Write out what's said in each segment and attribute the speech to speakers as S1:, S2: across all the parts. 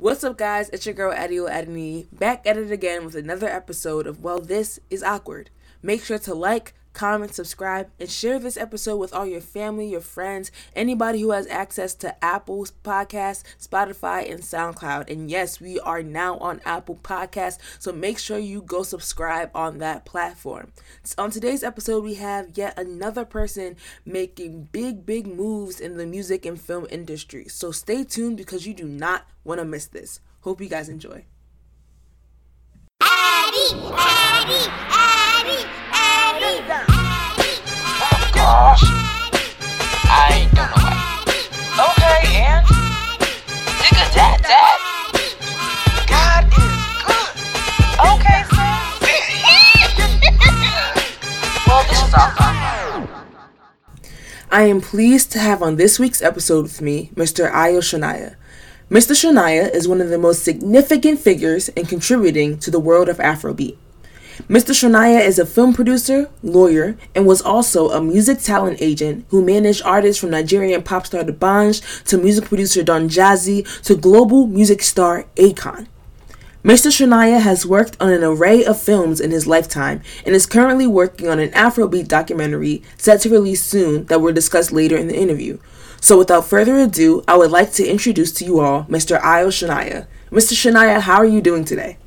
S1: What's up, guys? It's your girl Adio Adini back at it again with another episode of Well, This is Awkward. Make sure to like, comment, subscribe, and share this episode with all your family, your friends, anybody who has access to Apple Podcasts, Spotify, and SoundCloud. And yes, we are now on Apple Podcasts, so make sure you go subscribe on that platform. So on today's episode, we have yet another person making big, big moves in the music and film industry. So stay tuned because you do not want to miss this. Hope you guys enjoy. Addy, Addy, Addy, Addy.
S2: Gosh. I don't know why. Okay, and nigga, dad, dad. God is good. Okay, well, this is.
S1: I am pleased to have on this week's episode with me Mr. Ayo Shonaiya. Mr. Shonaiya is one of the most significant figures in contributing to the world of Afrobeat. Mr. Shonaiya is a film producer, lawyer, and was also a music talent agent who managed artists from Nigerian pop star D'banj to music producer Don Jazzy to global music star Akon. Mr. Shonaiya has worked on an array of films in his lifetime and is currently working on an Afrobeat documentary set to release soon that we'll discuss later in the interview. So without further ado, I would like to introduce to you all Mr. Ayo Shonaiya. Mr. Shonaiya, how are you doing today?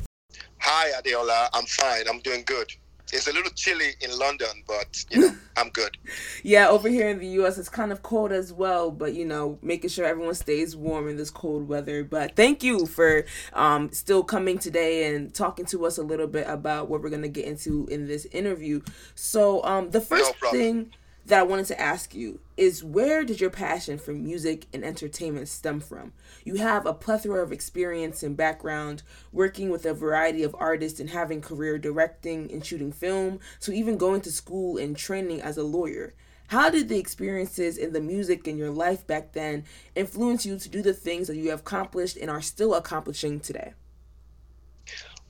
S3: Hi, Adeola. I'm fine. I'm doing good. It's a little chilly in London, but you know, I'm good.
S1: Yeah, over here in the US it's kind of cold as well, but you know, making sure everyone stays warm in this cold weather. But thank you for um still coming today and talking to us a little bit about what we're going to get into in this interview. So, um the first no thing that I wanted to ask you is where did your passion for music and entertainment stem from? You have a plethora of experience and background working with a variety of artists and having career directing and shooting film, to even going to school and training as a lawyer. How did the experiences in the music in your life back then influence you to do the things that you have accomplished and are still accomplishing today?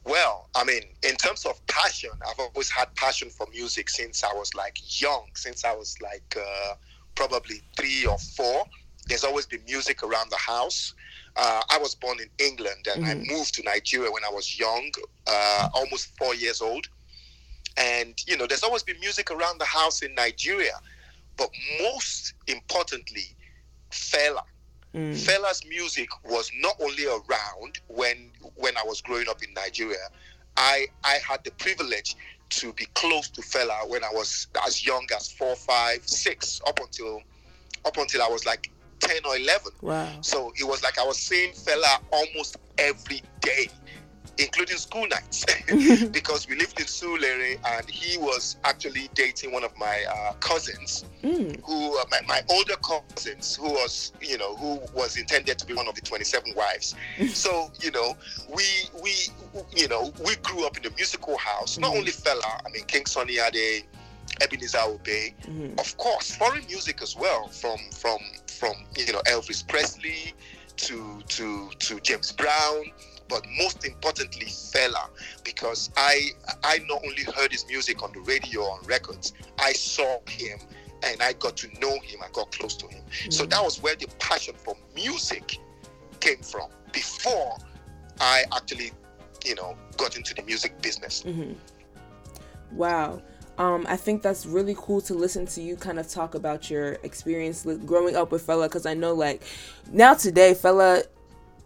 S3: Well, I mean, in terms of passion, I've always had passion for music since I was like young, since I was like uh, probably three or four. There's always been music around the house. Uh, I was born in England and mm-hmm. I moved to Nigeria when I was young, uh, almost four years old. And, you know, there's always been music around the house in Nigeria. But most importantly, Fela. Mm. Fela's music was not only around when when I was growing up in Nigeria. I I had the privilege to be close to Fela when I was as young as four, five, six, up until up until I was like ten or eleven.
S1: Wow!
S3: So it was like I was seeing Fela almost every day including school nights, because we lived in Surulere and he was actually dating one of my uh, cousins, mm. who uh, my, my, older cousins, who was you know who was intended to be one of the 27 wives. so you know we we you know we grew up in a musical house. Not mm. only Fela, I mean King Sunny Ade. Ebenezer Obey, mm-hmm. of course, foreign music as well, from from from you know Elvis Presley to to to James Brown, but most importantly Fela because I I not only heard his music on the radio on records I saw him and I got to know him I got close to him mm-hmm. so that was where the passion for music came from before I actually you know got into the music business
S1: mm-hmm. wow um, I think that's really cool to listen to you kind of talk about your experience growing up with Fela because I know like now today Fela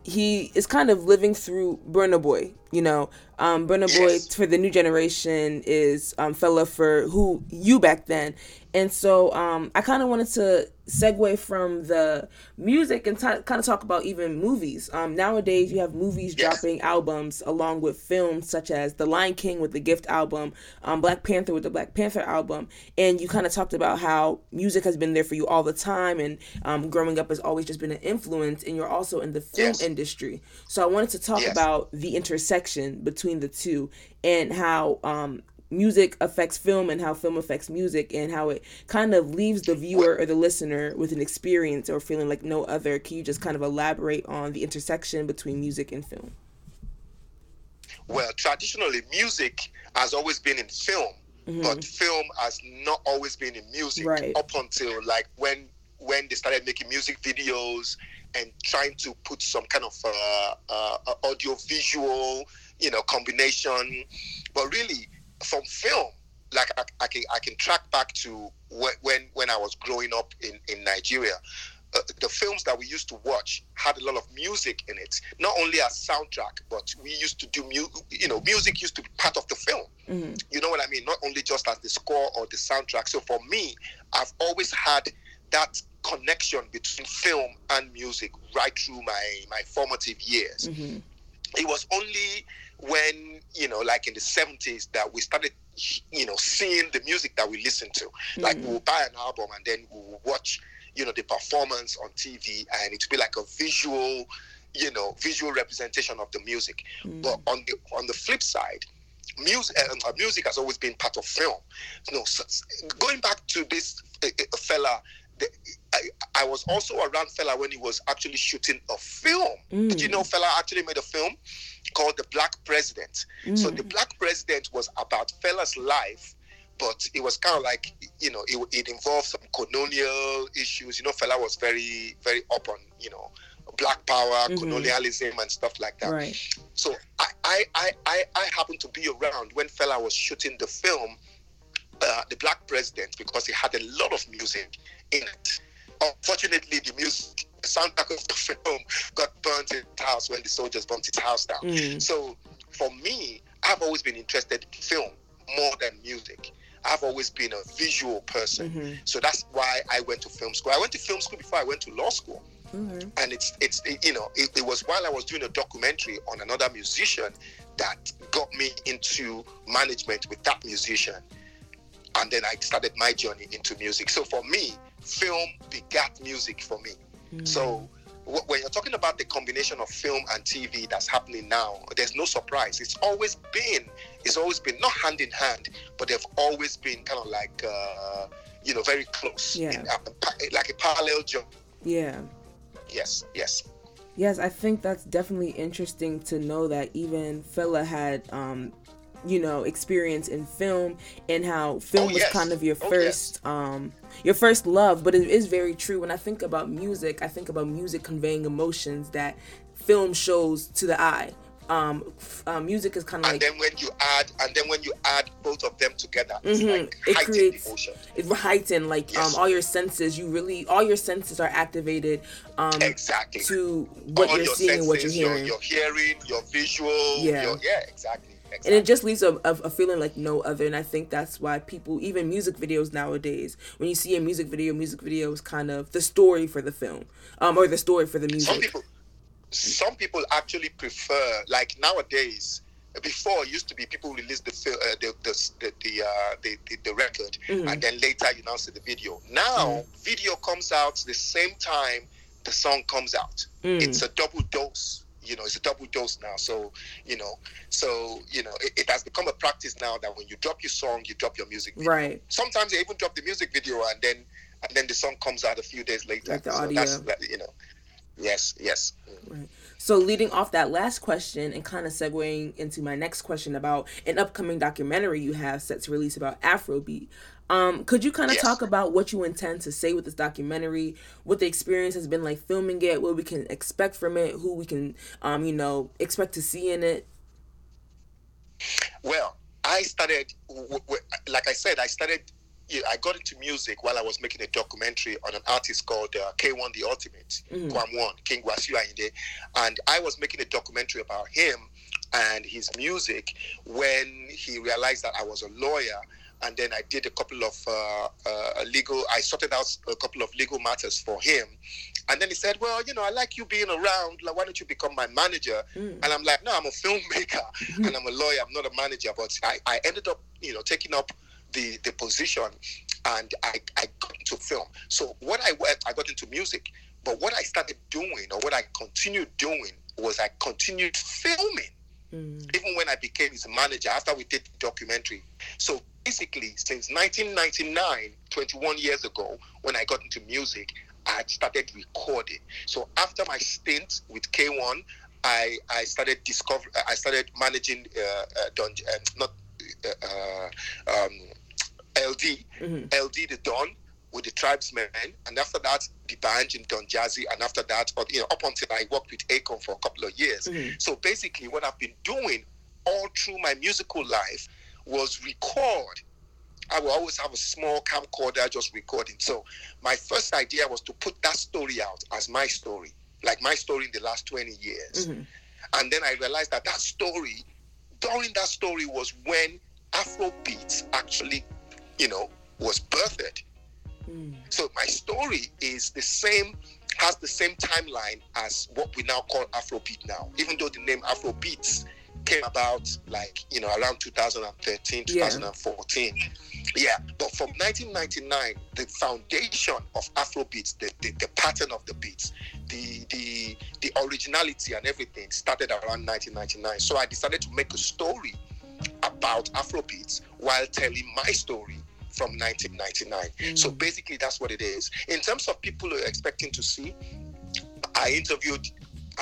S1: he is kind of living through Burna Boy, you know. Um, Burna yes. Boy for the new generation is um, Fela for who you back then, and so um, I kind of wanted to segue from the music and t- kind of talk about even movies. Um, nowadays, you have movies yes. dropping albums along with films such as The Lion King with the Gift album, um, Black Panther with the Black Panther album, and you kind of talked about how music has been there for you all the time, and um, growing up has always just been an influence, and you're also in the film yes. industry. So I wanted to talk yes. about the intersection between the two and how um, music affects film and how film affects music and how it kind of leaves the viewer or the listener with an experience or feeling like no other. Can you just kind of elaborate on the intersection between music and film?
S3: Well, traditionally, music has always been in film, mm-hmm. but film has not always been in music
S1: right.
S3: up until like when when they started making music videos and trying to put some kind of uh, uh, audio visual, you know, combination. But really, from film, like I, I can I can track back to when when, when I was growing up in in Nigeria. Uh, the films that we used to watch had a lot of music in it. Not only as soundtrack, but we used to do mu- you know music used to be part of the film.
S1: Mm-hmm.
S3: You know what I mean? Not only just as the score or the soundtrack. So for me, I've always had that connection between film and music right through my my formative years.
S1: Mm-hmm.
S3: It was only when you know, like in the seventies, that we started you know seeing the music that we listen to. Like
S1: Mhm.
S3: we'll buy an album and then we'll watch you know the performance on TV, and it'll be like a visual you know visual representation of the music.
S1: Mm-hmm.
S3: But on the on the flip side, music uh, music has always been part of film. No, so, going back to this uh, uh, Fela, the, I, I was also around Fela when he was actually shooting a film. Did you
S1: Mm.
S3: know Fela actually made a film called The Black President? So
S1: Mm.
S3: the Black President was about Fela's life. But it was kind of like, you know, it, it involved some colonial issues. You know, Fela was very, very up on, you know, black power,
S1: Mhm.
S3: colonialism, and stuff like that.
S1: right.
S3: So I, I, I, I, I happened to be around when Fela was shooting the film, uh, The Black President, because it had a lot of music in it. Unfortunately, the music, soundtrack of the film got burnt in the house when the soldiers burnt his house down.
S1: Mm.
S3: So for me, I've always been interested in film more than music. I've always been a visual person.
S1: Mhm.
S3: So that's why I went to film school. I went to film school before I went to law school
S1: Okay.
S3: and it's it's you know it, it was while I was doing a documentary on another musician that got me into management with that musician, and then I started my journey into music. So for me, film begat music for me.
S1: Mm.
S3: So when you're talking about the combination of film and TV that's happening now, there's no surprise. It's always been, it's always been not hand in hand, but they've always been kind of like, uh, you know, very close,
S1: Yeah.
S3: in, uh, like a parallel job.
S1: yeah.
S3: Yes, yes.
S1: Yes, I think that's definitely interesting to know that even Fela had, um, you know, experience in film and how film
S3: Oh,
S1: was
S3: yes.
S1: kind of your
S3: Oh,
S1: first, um, your first love. But it is very true. When I think about music, I think about music conveying emotions that film shows to the eye. Um, uh, music is kind of
S3: and
S1: like
S3: then when you add and then when you add both of them together it's
S1: Mhm.
S3: like
S1: It creates-
S3: emotion
S1: it heighten like
S3: Yes.
S1: um all your senses. You really all your senses are activated um
S3: exactly
S1: to what
S3: All
S1: you're
S3: your
S1: seeing and what you're
S3: senses, your-
S1: hearing.
S3: your, hearing your visual
S1: Yeah.
S3: your, yeah exactly, exactly.
S1: and it just leaves a, a, a feeling like no other and i think that's why people even music videos nowadays when you see a music video music video is kind of the story for the film um or the story for the music.
S3: some people some people actually prefer like nowadays before it used to be people release the uh, the the the the, uh, the, the, record
S1: Mhm.
S3: and then later you now see the video now video comes out the same time the song comes out
S1: Mm.
S3: it's a double dose you know it's a double dose now so you know so you know it, it has become a practice now that when you drop your song you drop your music video.
S1: right
S3: sometimes they even drop the music video and then and then the song comes out a few days later
S1: Like the
S3: so
S1: audio.
S3: that's that, you know yes yes Mm.
S1: So leading off that last question and kind of segueing into my next question about an upcoming documentary you have set to release about afrobeat um, could you kind of
S3: Yes.
S1: talk about what you intend to say with this documentary, what the experience has been like filming it, what we can expect from it, who we can, um, you know, expect to see in it?
S3: Well, I started, like I said, I started. Know, I got into music while I was making a documentary on an artist called uh, K1 The Ultimate,
S1: Mhm.
S3: Kwam One, King Wasiu Ayinde, and I was making a documentary about him and his music when he realized that I was a lawyer. And then I did a couple of uh, uh, legal. I sorted out a couple of legal matters for him, and then he said, "Well, you know, I like you being around. Like, why don't you become my manager?"
S1: Mm.
S3: And I'm like, no, I'm a filmmaker and I'm a lawyer. I'm not a manager. But I, I ended up, you know, taking up the, the position and I, I got into film. So what I went, I got into music. But what I started doing or what I continued doing was I continued filming
S1: Mm.
S3: even when I became his manager after we did the documentary. So basically, since 1999, 21 years ago, when I got into music, I had started recording. So after my stint with K1, I, I started discover I started managing uh, uh, Don, uh, not uh, uh, um, LD
S1: Mhm.
S3: LD the Don with the Tribesmen, and after that, D'banj in Don Jazzy, and after that, or, you know, up until I worked with Akon for a couple of years.
S1: Mhm.
S3: So basically, what I've been doing all through my musical life was record. I will always have a small camcorder just recording. So my first idea was to put that story out as my story, like my story in the last 20 years.
S1: Mhm.
S3: And then I realized that that story, during that story, was when Afrobeat actually, you know, was birthed.
S1: Mm.
S3: So my story is the same, has the same timeline as what we now call Afrobeat now, even though the name Afrobeats came about like, you know, around 2013,
S1: Yeah.
S3: 2014. Yeah, but from 1999, the foundation of Afrobeats, the, the, the pattern of the beats, the, the, the originality and everything started around 1999. So I decided to make a story about Afrobeats while telling my story from 1999. So
S1: Mm.
S3: basically, that's what it is. In terms of people who are expecting to see, I interviewed,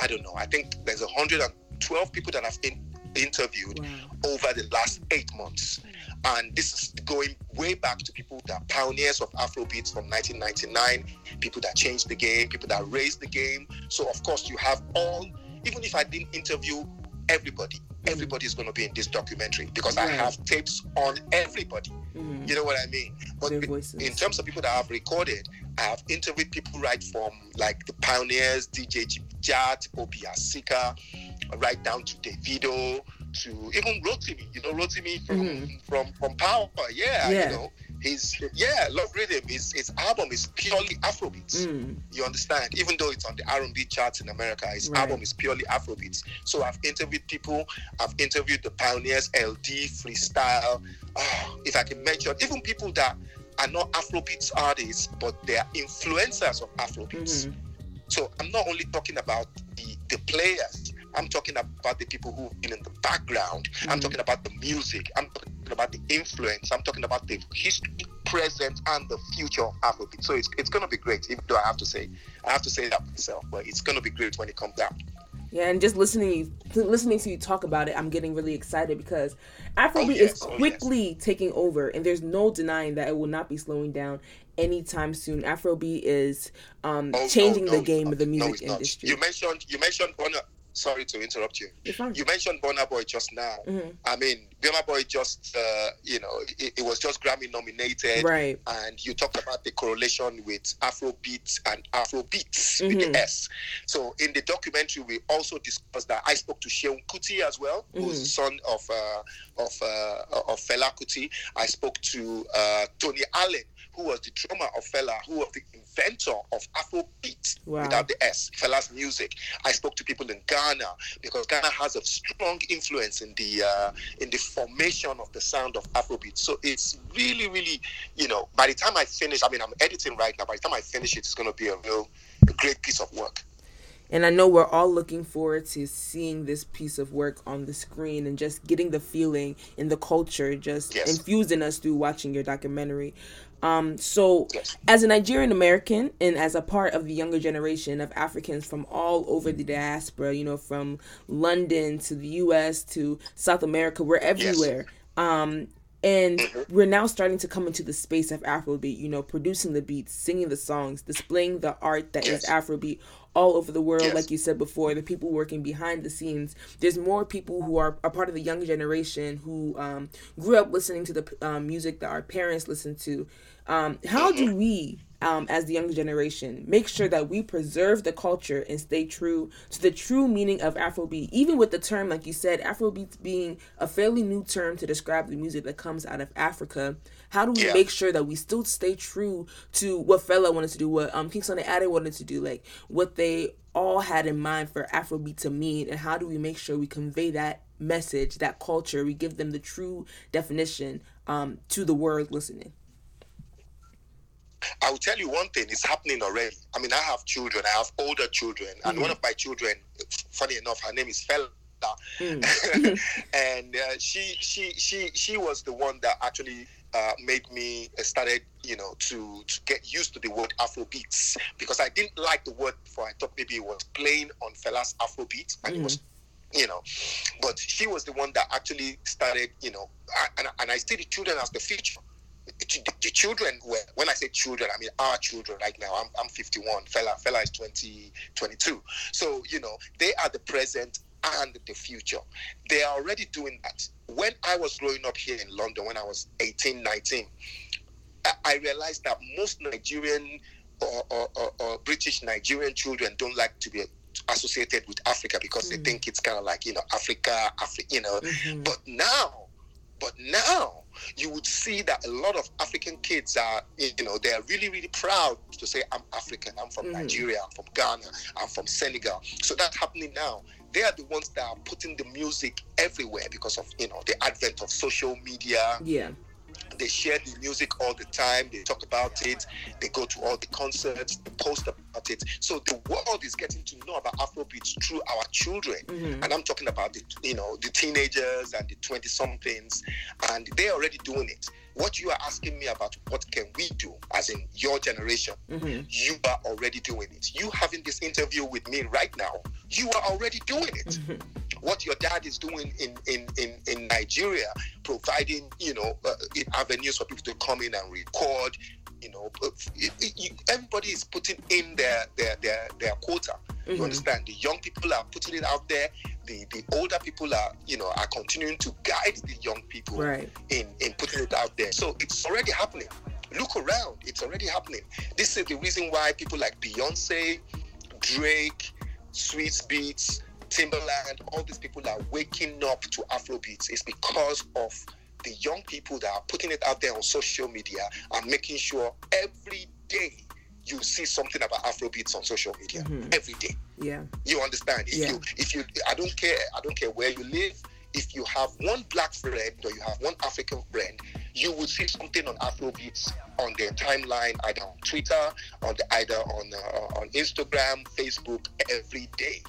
S3: I don't know, I think there's 112 people that I've in, interviewed
S1: Wow.
S3: over the last eight months. And this is going way back to people that are pioneers of Afrobeats from 1999, people that changed the game, people that raised the game. So, of course, you have all, even if I didn't interview everybody, everybody is going to be in this documentary because I have tapes on everybody.
S1: Mhm.
S3: You know what I mean? But in- terms of people that I've recorded, I have interviewed people right from like the pioneers, DJ Jatt, Obi Asika, right down to Davido, to even Rotimi. You know Rotimi from
S1: Mhm.
S3: from from Power. Yeah,
S1: Yeah.
S3: you know. His yeah, Love Rhythm. His his album is purely Afrobeats.
S1: Mm.
S3: You understand? Even though it's on the R&B charts in America, his
S1: Right.
S3: album is purely Afrobeats. So I've interviewed people. I've interviewed the pioneers, LD, Freestyle. Ah, if I can mention, even people that are not Afrobeats artists, but they are influencers of Afrobeats.
S1: Mhm.
S3: So I'm not only talking about the, the players. I'm talking about the people who've been in the background. I'm
S1: Mhm.
S3: talking about the music. I'm talking about the influence. I'm talking about the history, present, and the future of Afrobeat. So it's, it's gonna be great. Even though I have to say, I have to say that myself, but it's gonna be great when it comes out.
S1: Yeah, and just listening listening to you talk about it, I'm getting really excited because Afrobeat
S3: Oh, yes,
S1: is
S3: oh, yes.
S1: quickly taking over, and there's no denying that it will not be slowing down anytime soon. Afrobeat is um,
S3: Oh,
S1: changing
S3: no,
S1: the game of the
S3: No,
S1: music
S3: not.
S1: industry.
S3: You mentioned you mentioned Burna. Sorry to interrupt you. You mentioned Burna Boy just now.
S1: Mhm.
S3: I mean, Burna Boy just uh, you know it, it was just Grammy nominated.
S1: Right.
S3: and you talked about the correlation with Afrobeat and Afrobeats with
S1: Mhm.
S3: the S. So in the documentary, we also discussed that I spoke to Seun Kuti as well, who's
S1: Mhm.
S3: the son of uh, of uh, of Fela Kuti. I spoke to uh, Tony Allen, who was the drummer of Fela, who was the inventor of Afrobeat
S1: Wow.
S3: without the S, Fela's music. I spoke to people in Ghana because Ghana has a strong influence in the uh, in the formation of the sound of Afrobeat. So it's really, really, you know, by the time I finish, I mean, I'm editing right now. By the time I finish it, it's going to be a real a great piece of work.
S1: And I know we're all looking forward to seeing this piece of work on the screen and just getting the feeling in the culture just
S3: Yes.
S1: infused in us through watching your documentary. Um, so,
S3: Yes.
S1: as a Nigerian American and as a part of the younger generation of Africans from all over the diaspora, you know, from London to the US to South America, we're everywhere. Um, and
S3: Mm-hmm.
S1: we're now starting to come into the space of Afrobeat, you know, producing the beats, singing the songs, displaying the art that is
S3: Yes.
S1: Afrobeat all over the world,
S3: Yes.
S1: like you said before, the people working behind the scenes. There's more people who are a part of the younger generation who um, grew up listening to the um, music that our parents listened to. Um, how do we, um, as the younger generation, make sure that we preserve the culture and stay true to the true meaning of Afrobeat, even with the term, like you said, Afrobeat being a fairly new term to describe the music that comes out of Africa? How do we
S3: Yeah.
S1: make sure that we still stay true to what Fela wanted to do, what um, King Sunny Ade wanted to do, like what they all had in mind for Afrobeat to mean, and how do we make sure we convey that message, that culture, we give them the true definition um, to the world listening?
S3: I will tell you one thing: it's happening already. I mean, I have children. I have older children, and one of my children, funny enough, her name is Fela. and uh, she she she she was the one that actually uh, made me uh, started you know to to get used to the word Afrobeats because I didn't like the word before. I thought maybe it was playing on Fela's Afrobeat and it was you know but she was the one that actually started you know and, and I see the children as the future the, the children were when I say children, I mean our children right now. I'm I'm 51, Fela Fela is 20, 22. So, you know, they are the present and the future. They are already doing that. When I was growing up here in London, when I was 18, 19, I, I realized that most Nigerian or, or, or, or British Nigerian children don't like to be associated with Africa because they mm. think it's kind of like, you know, Africa, Africa, you know. Mm-hmm. But now, but now you would see that a lot of African kids are, you know, they are really, really proud to say, I'm African, I'm from mm-hmm. Nigeria, I'm from Ghana, I'm from Senegal. So that's happening now. They are the ones that are putting the music everywhere because of, you know, the advent of social media.
S1: Yeah.
S3: They share the music all the time. They talk about it. They go to all the concerts. They post about it. So the world is getting to know about Afrobeats through our children. Mm-hmm. And I'm talking about the, you know, the teenagers and the 20 somethings, and they're already doing it. What you are asking me about, what can we do, as in your generation, you are already doing it. You having this interview with me right now, you are already doing it what your dad is doing in in in, in Nigeria, providing you know uh, avenues for people to come in and record. You know, uh, it, it, everybody is putting in their their their, their quota. You understand? The young people are putting it out there. The the older people are you know are continuing to guide the young people
S1: Right.
S3: in in putting it out there. So it's already happening. Look around, it's already happening. This is the reason why people like Beyonce, Drake, Swizz Beatz, Timbaland, all these people are waking up to Afrobeats. It's because of the young people that are putting it out there on social media and making sure every day you see something about Afrobeats on social media. Every day.
S1: Yeah.
S3: You understand? If
S1: Yeah.
S3: you if you I don't care, I don't care where you live. If you have one black friend or you have one African friend, you will see something on Afrobeats on their timeline, either on Twitter, on the, either on uh, on Instagram, Facebook, every day.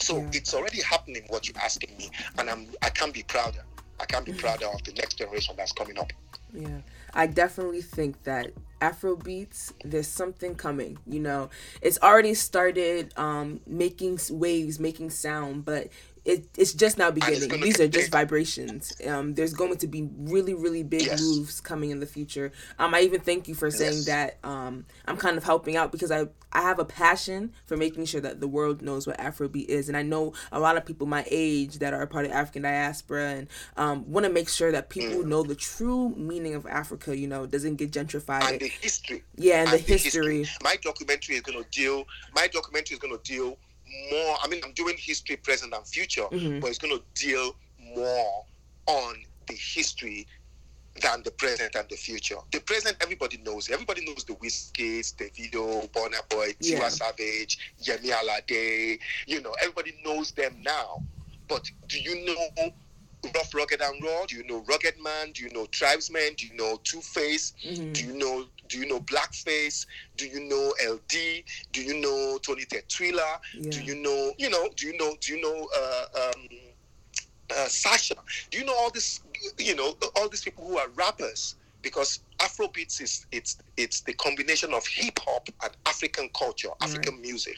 S3: So
S1: Yeah.
S3: it's already happening. What you're asking me, and I'm I can't be prouder. I can't be prouder of the next generation that's coming up.
S1: Yeah, I definitely think that Afrobeats, there's something coming. You know, it's already started um, making waves, making sound, but it, it's just now beginning. These are just vibrations. Um, there's going to be really, really big
S3: Yes.
S1: moves coming in the future. Um, I even thank you for saying
S3: Yes.
S1: that. Um, I'm kind of helping out because I I have a passion for making sure that the world knows what Afrobeat is, and I know a lot of people my age that are a part of African diaspora and um, want to make sure that people
S3: Mm.
S1: know the true meaning of Africa. You know, doesn't get gentrified.
S3: and the history.
S1: Yeah, and the history.
S3: My documentary is going to deal. My documentary is going to deal more. I mean, I'm doing history, present, and future,
S1: Mm-hmm.
S3: but it's going to deal more on the history than the present and the future. The present, everybody knows. Everybody knows the Wizkids, Davido, Burna Boy, Tiwa
S1: Yeah.
S3: Savage, Yemi Alade. You know, everybody knows them now. But do you know Rough, Rugged, and Raw? Do you know Rugged Man? Do you know Tribesman? Do you know Two Face?
S1: Mm-hmm.
S3: Do you know Do you know Blackface? Do you know LD? Do you know Tony Tetuila? Do you know you know? Do you know Do you know uh, um, uh, Sasha? Do you know all this? You know all these people who are rappers because Afrobeats is it's it's the combination of hip hop and African culture, African music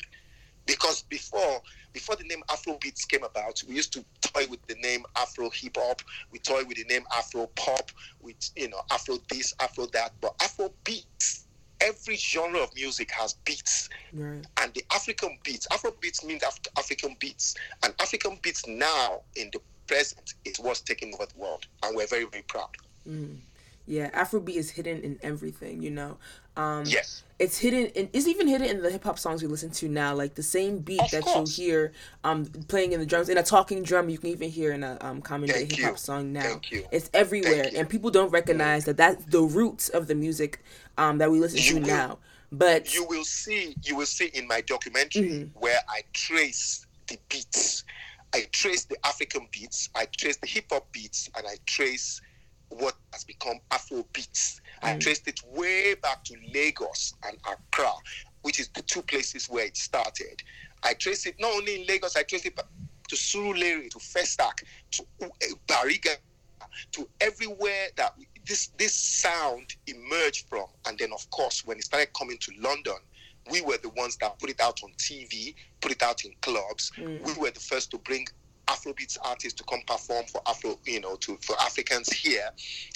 S3: because before before the name Afrobeats came about, we used to toy with the name Afro hip hop, we toy with the name Afro pop, with you know Afro this, Afro that, but Afro beats. Every genre of music has beats,
S1: Right.
S3: and the African beats, Afro beats means Af- African beats, and African beats now in the present is what's taking over the world, and we're very very proud. Mm.
S1: Yeah, Afrobeat is hidden in everything. You know. Um,
S3: Yes.
S1: it's hidden in it's even hidden in the hip hop songs we listen to now like the same beat
S3: Of
S1: that
S3: course.
S1: you'll hear um playing in the drums in a talking drum you can even hear in a um common day hip hop song now
S3: Thank you.
S1: it's everywhere and people don't recognize that that's the roots of the music um that we listen
S3: You
S1: to
S3: will.
S1: now but
S3: you will see you will see in my documentary where I trace the beats. I trace the African beats, I trace the hip hop beats, and I trace what has become Afro beats. I traced it way back to Lagos and Accra, which is the two places where it started. I traced it not only in Lagos, I traced it to Surulere, to Festac, to uh, Bariga, to everywhere that this this sound emerged from. And then, of course, when it started coming to London, we were the ones that put it out on TV, put it out in clubs. We were the first to bring Afrobeats artists to come perform for Afro, you know, to for Africans here.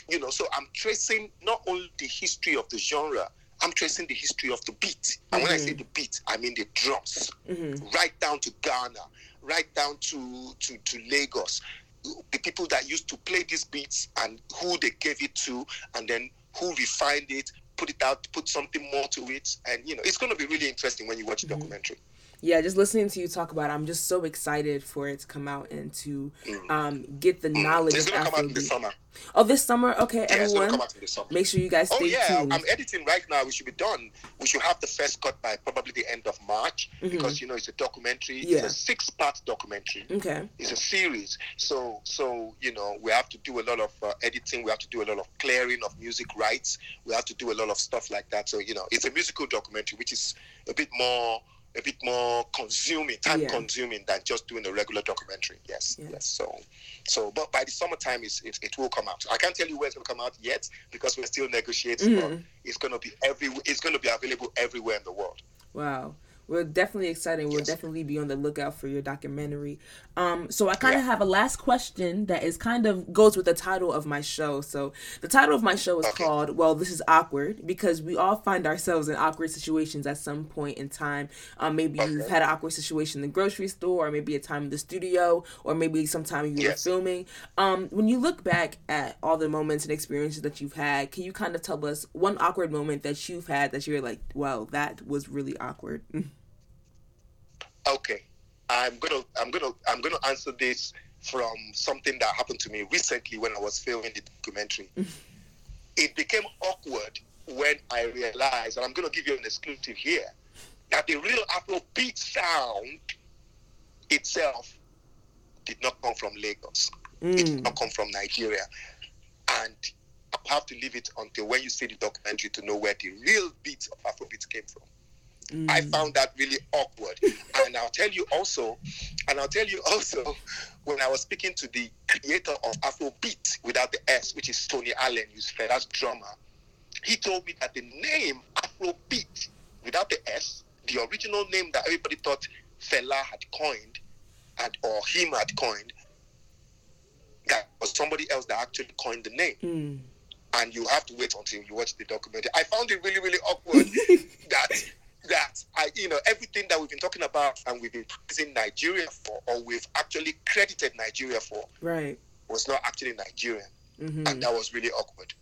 S3: You know, so I'm tracing not only the history of the genre, I'm tracing the history of the beat. And when I say mm-hmm. the beat, I mean the drums, mm-hmm. right down to Ghana, right down to, to, to Lagos. The people that used to play these beats and who they gave it to, and then who refined it, put it out, put something more to it. And, you know, it's going to be really interesting when you watch the mm-hmm. documentary.
S1: Yeah, just listening to you talk about it, I'm just so excited for it to come out and to um, get the knowledge
S3: It's to come out in the
S1: Afrobeat.
S3: summer.
S1: Oh, this summer? Okay,
S3: Yeah, it's going to
S1: everyone,
S3: come out in the summer.
S1: make sure you guys
S3: Oh yeah,
S1: tuned.
S3: I'm editing right now. We should be done. We should have the first cut by probably the end of March because you know it's a documentary.
S1: Mm-hmm. Yeah.
S3: It's a six-part documentary.
S1: okay.
S3: It's a series. So so you know we have to do a lot of uh, editing. We have to do a lot of clearing of music rights. We have to do a lot of stuff like that. So you know it's a musical documentary, which is a bit more a bit more consuming, time
S1: Yeah.
S3: consuming than just doing a regular documentary. Yes,
S1: Yeah.
S3: yes. So, so, but by the summertime, it's, it, it will come out. I can't tell you where it's going to come out yet because we're still negotiating. But mm. it's going to be every. It's going to be available everywhere in the world.
S1: Wow. We're definitely excited. We'll
S3: Yes.
S1: definitely be on the lookout for your documentary. Um, so I kind of
S3: Yeah.
S1: have a last question that is kind of goes with the title of my show. So the title of my show is
S3: Okay.
S1: called "Well, This Is Awkward" because we all find ourselves in awkward situations at some point in time. Um, maybe you've had an awkward situation in the grocery store, or maybe a time in the studio, or maybe sometime you
S3: Yes.
S1: were filming. Um, when you look back at all the moments and experiences that you've had, can you kind of tell us one awkward moment that you've had that you're like, "Wow, that was really awkward."
S3: Okay, I'm gonna I'm gonna I'm gonna answer this from something that happened to me recently when I was filming the documentary. Mm. it became awkward when I realized, and I'm gonna give you an exclusive here, that the real Afrobeat sound itself did not come from Lagos. It did mm. not come from Nigeria. And I have to leave it until when you see the documentary to know where the real beats of Afrobeat came from. I found that really awkward. and I'll tell you also, and I'll tell you also, when I was speaking to the creator of Afrobeat without the S, which is Tony Allen, who's Fela's drummer, he told me that the name Afrobeat without the S, the original name that everybody thought Fela had coined, and or him had coined, that was somebody else that actually coined the name
S1: Mm.
S3: and you have to wait until you watch the documentary. I found it really, really awkward that that I, you know, everything that we've been talking about and we've been praising Nigeria for, or we've actually credited Nigeria for,
S1: Right.
S3: was not actually Nigerian,
S1: hmm
S3: and that was really awkward.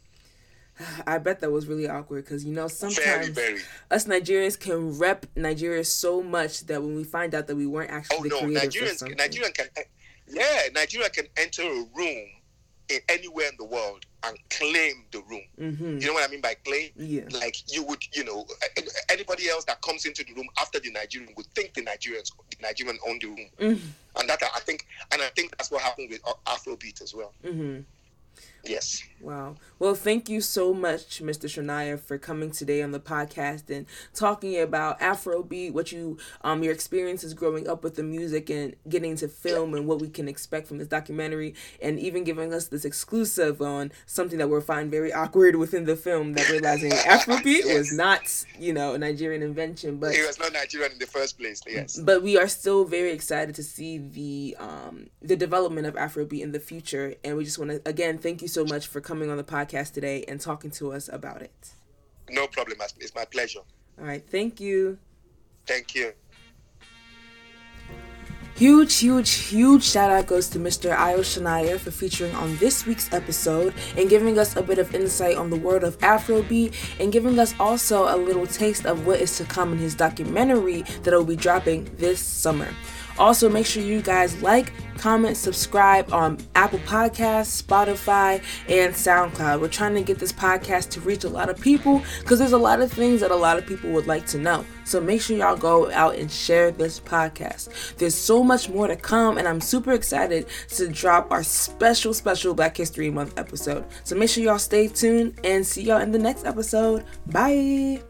S1: I bet that was really awkward because you know sometimes
S3: very.
S1: us Nigerians can rep Nigeria so much that when we find out that we weren't actually
S3: Oh
S1: the
S3: no, Nigerians. Nigerian can, yeah, Nigeria can enter a room in anywhere in the world and claim the room.
S1: hmm
S3: You know what I mean by claim?
S1: Yeah.
S3: like you would, you know, anybody else that comes into the room after the Nigerian would think the Nigerians, the Nigerian owned the room,
S1: Mhm.
S3: and that I think, and I think that's what happened with Afrobeat as well.
S1: hmm
S3: Yes,
S1: Wow. Well, thank you so much, Mr. Shonaiya, for coming today on the podcast and talking about Afrobeat, what you um your experiences growing up with the music and getting to film and what we can expect from this documentary and even giving us this exclusive on something that we'll find very awkward within the film that realizing Afrobeat was not, you know, a Nigerian invention, but
S3: it was not Nigerian in the first place. Yes,
S1: but we are still very excited to see the um the development of Afrobeat in the future and we just want to again thank you so much for coming on the podcast today and talking to us about it.
S3: no problem. It's my pleasure.
S1: All right, thank you.
S3: Thank you.
S1: Huge, huge, huge shout out goes to Mr. Ayo Shonaiya for featuring on this week's episode and giving us a bit of insight on the world of Afrobeat and giving us also a little taste of what is to come in his documentary that will be dropping this summer. Also, make sure you guys like, comment, subscribe on Apple Podcasts, Spotify, and SoundCloud. We're trying to get this podcast to reach a lot of people because there's a lot of things that a lot of people would like to know. So make sure y'all go out and share this podcast. There's so much more to come, and I'm super excited to drop our special, special Black History Month episode. So make sure y'all stay tuned and see y'all in the next episode. Bye.